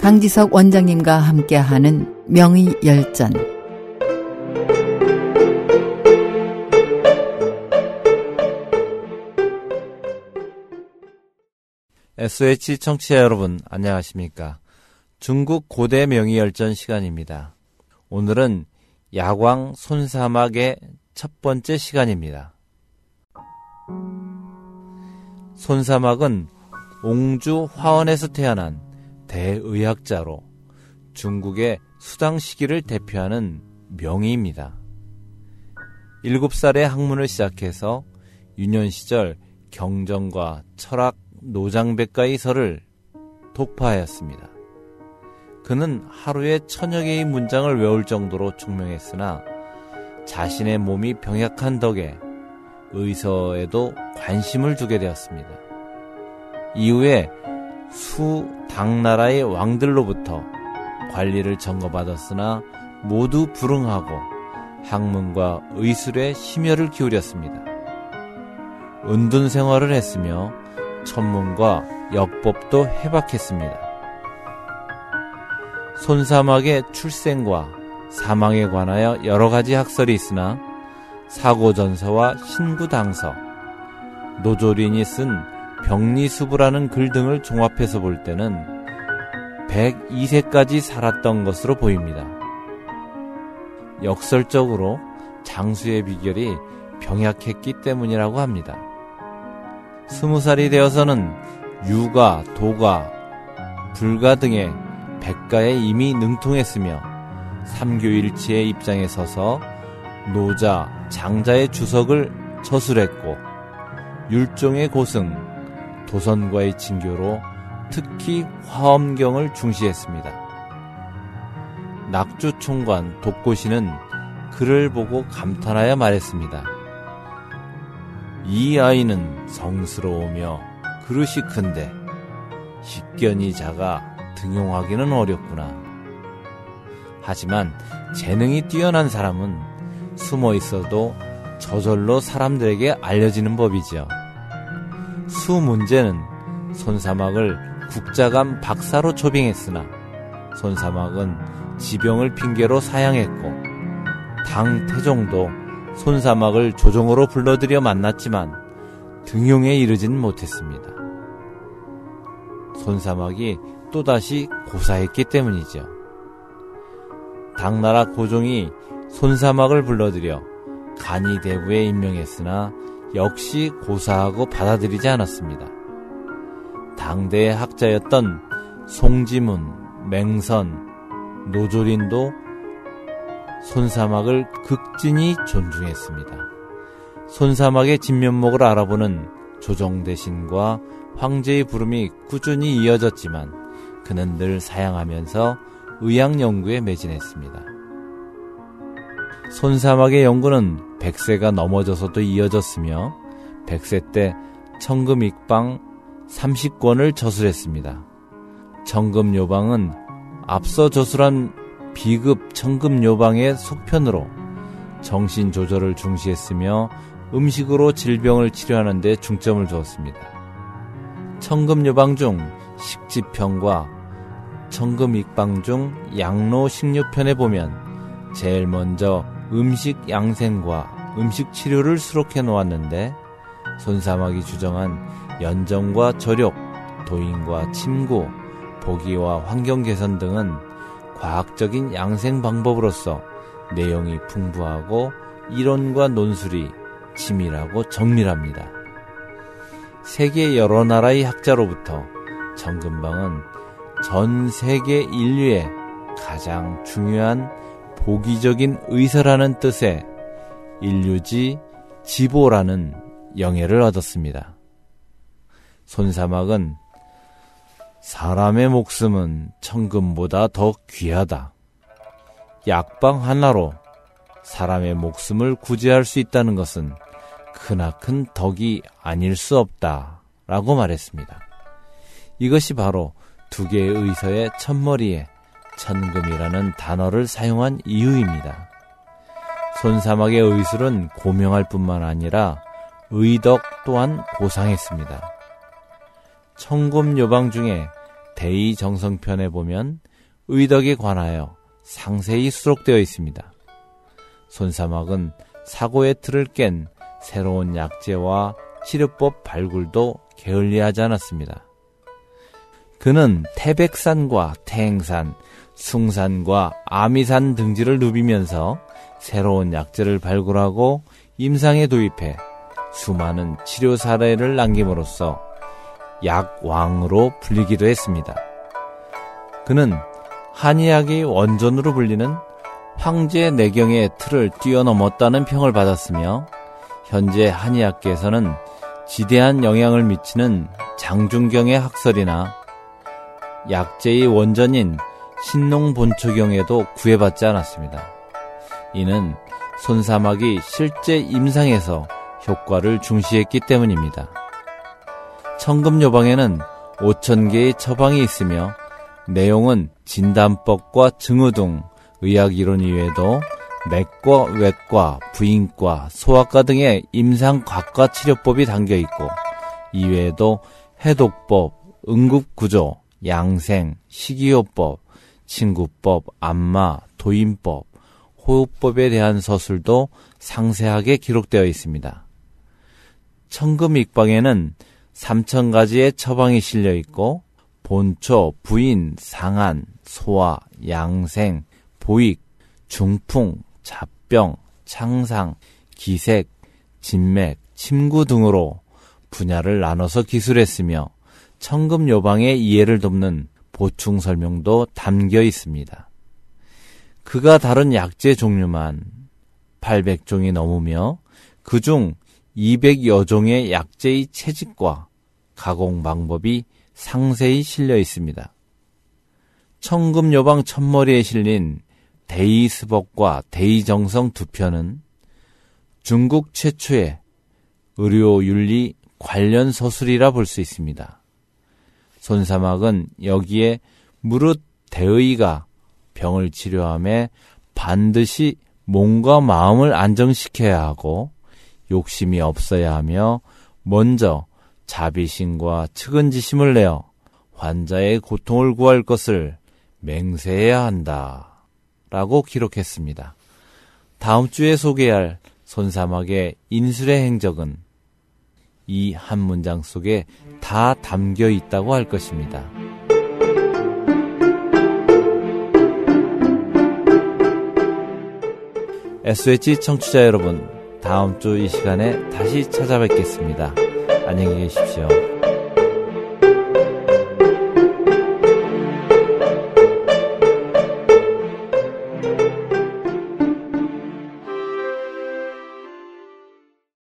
강지석 원장님과 함께하는 명의 열전. SOH 청취자 여러분 안녕하십니까? 중국 고대 명의 열전 시간입니다. 오늘은 야광 손사막의 첫 번째 시간입니다 손사막은 옹주 화원에서 태어난 대의학자로 중국의 수당 시기를 대표하는 명의입니다. 7살에 학문을 시작해서 유년 시절 경전과 철학, 노장백과의 설을 독파하였습니다. 그는 하루에 천여 개의 문장을 외울 정도로 총명했으나 자신의 몸이 병약한 덕에 의서에도 관심을 두게 되었습니다. 이후에 수 당나라의 왕들로부터 관리를 점거받았으나 모두 불응하고 학문과 의술에 심혈을 기울였습니다. 은둔 생활을 했으며 천문과 역법도 해박했습니다. 손사막의 출생과 사망에 관하여 여러 가지 학설이 있으나 사고전서와 신구당서, 노조린이 쓴 병리수부라는 글 등을 종합해서 볼 때는 102세까지 살았던 것으로 보입니다. 역설적으로 장수의 비결이 병약했기 때문이라고 합니다. 스무 살이 되어서는 유가, 도가, 불가 등의 백가에 이미 능통했으며 삼교일치의 입장에 서서 노자, 장자의 주석을 저술했고 율종의 고승, 도선과의 친교로 특히 화엄경을 중시했습니다. 낙주 총관 독고시는 그를 보고 감탄하여 말했습니다. 이 아이는 성스러우며 그릇이 큰데 식견이 작아 등용하기는 어렵구나. 하지만 재능이 뛰어난 사람은 숨어 있어도 저절로 사람들에게 알려지는 법이지요. 수 문제는 손사막을 국자감 박사로 초빙했으나 손사막은 지병을 핑계로 사양했고 당 태종도 손사막을 조종으로 불러들여 만났지만 등용에 이르지는 못했습니다. 손사막이 또다시 고사했기 때문이죠. 당나라 고종이 손사막을 불러들여 간이 대부에 임명했으나 역시 고사하고 받아들이지 않았습니다. 당대의 학자였던 송지문, 맹선, 노조린도 손사막을 극진히 존중했습니다. 손사막의 진면목을 알아보는 조정대신과 황제의 부름이 꾸준히 이어졌지만 그는 늘 사양하면서 의학 연구에 매진했습니다. 손사막의 연구는 100세가 넘어져서도 이어졌으며 100세 때 청금 익방 30권을 저술했습니다. 청금 요방은 앞서 저술한 비급 청금 요방의 속편으로 정신 조절을 중시했으며 음식으로 질병을 치료하는 데 중점을 두었습니다. 청금 요방 중 식지편과 청금 익방 중 양로 식료편에 보면 제일 먼저 음식 양생과 음식 치료를 수록해 놓았는데 손사막이 주장한 연정과 저력, 도인과 침구, 보기와 환경 개선 등은 과학적인 양생 방법으로서 내용이 풍부하고 이론과 논술이 치밀하고 정밀합니다. 세계 여러 나라의 학자로부터 정근방은 전 세계 인류의 가장 중요한 보기적인 의사라는 뜻의 인류지 지보라는 영예를 얻었습니다. 손사막은 사람의 목숨은 천금보다 더 귀하다. 약방 하나로 사람의 목숨을 구제할 수 있다는 것은 크나큰 덕이 아닐 수 없다. 라고 말했습니다. 이것이 바로 두 개의 의서의 첫머리에 천금이라는 단어를 사용한 이유입니다. 손사막의 의술은 고명할 뿐만 아니라 의덕 또한 고상했습니다. 청금 요방 중에 대의 정성편에 보면 의덕에 관하여 상세히 수록되어 있습니다. 손사막은 사고의 틀을 깬 새로운 약재와 치료법 발굴도 게을리하지 않았습니다. 그는 태백산과 태행산, 숭산과 아미산 등지를 누비면서 새로운 약재를 발굴하고 임상에 도입해 수많은 치료 사례를 남김으로써 약왕으로 불리기도 했습니다. 그는 한의학의 원전으로 불리는 황제 내경의 틀을 뛰어넘었다는 평을 받았으며 현재 한의학계에서는 지대한 영향을 미치는 장중경의 학설이나 약재의 원전인 신농본초경에도 구애받지 않았습니다. 이는 손사막이 실제 임상에서 효과를 중시했기 때문입니다. 청금요방에는 5천 개의 처방이 있으며 내용은 진단법과 증후 등 의학 이론 이외에도 맥과 외과, 부인과, 소아과 등의 임상과과 치료법이 담겨 있고 이외에도 해독법, 응급구조, 양생, 식이요법, 친구법, 안마, 도인법, 호흡법에 대한 서술도 상세하게 기록되어 있습니다. 청금익방에는 3천 가지의 처방이 실려 있고 본초, 부인, 상한, 소화, 양생, 보익, 중풍, 잡병, 창상, 기색, 진맥, 침구 등으로 분야를 나눠서 기술했으며 청금 요방의 이해를 돕는 보충 설명도 담겨 있습니다. 그가 다른 약재 종류만 800종이 넘으며 그중 200여 종의 약재의 채집과 가공 방법이 상세히 실려 있습니다. 청금요방 첫머리에 실린 데이스벅과 데이정성 두 편은 중국 최초의 의료윤리 관련 서술이라 볼 수 있습니다. 손사막은 여기에 무릇 대의가 병을 치료함에 반드시 몸과 마음을 안정시켜야 하고 욕심이 없어야 하며 먼저 자비심과 측은지심을 내어 환자의 고통을 구할 것을 맹세해야 한다. 라고 기록했습니다. 다음 주에 소개할 손사막의 인술의 행적은 이 한 문장 속에 다 담겨 있다고 할 것입니다. SH 청취자 여러분, 다음 주 이 시간에 다시 찾아뵙겠습니다. 안녕히 계십시오.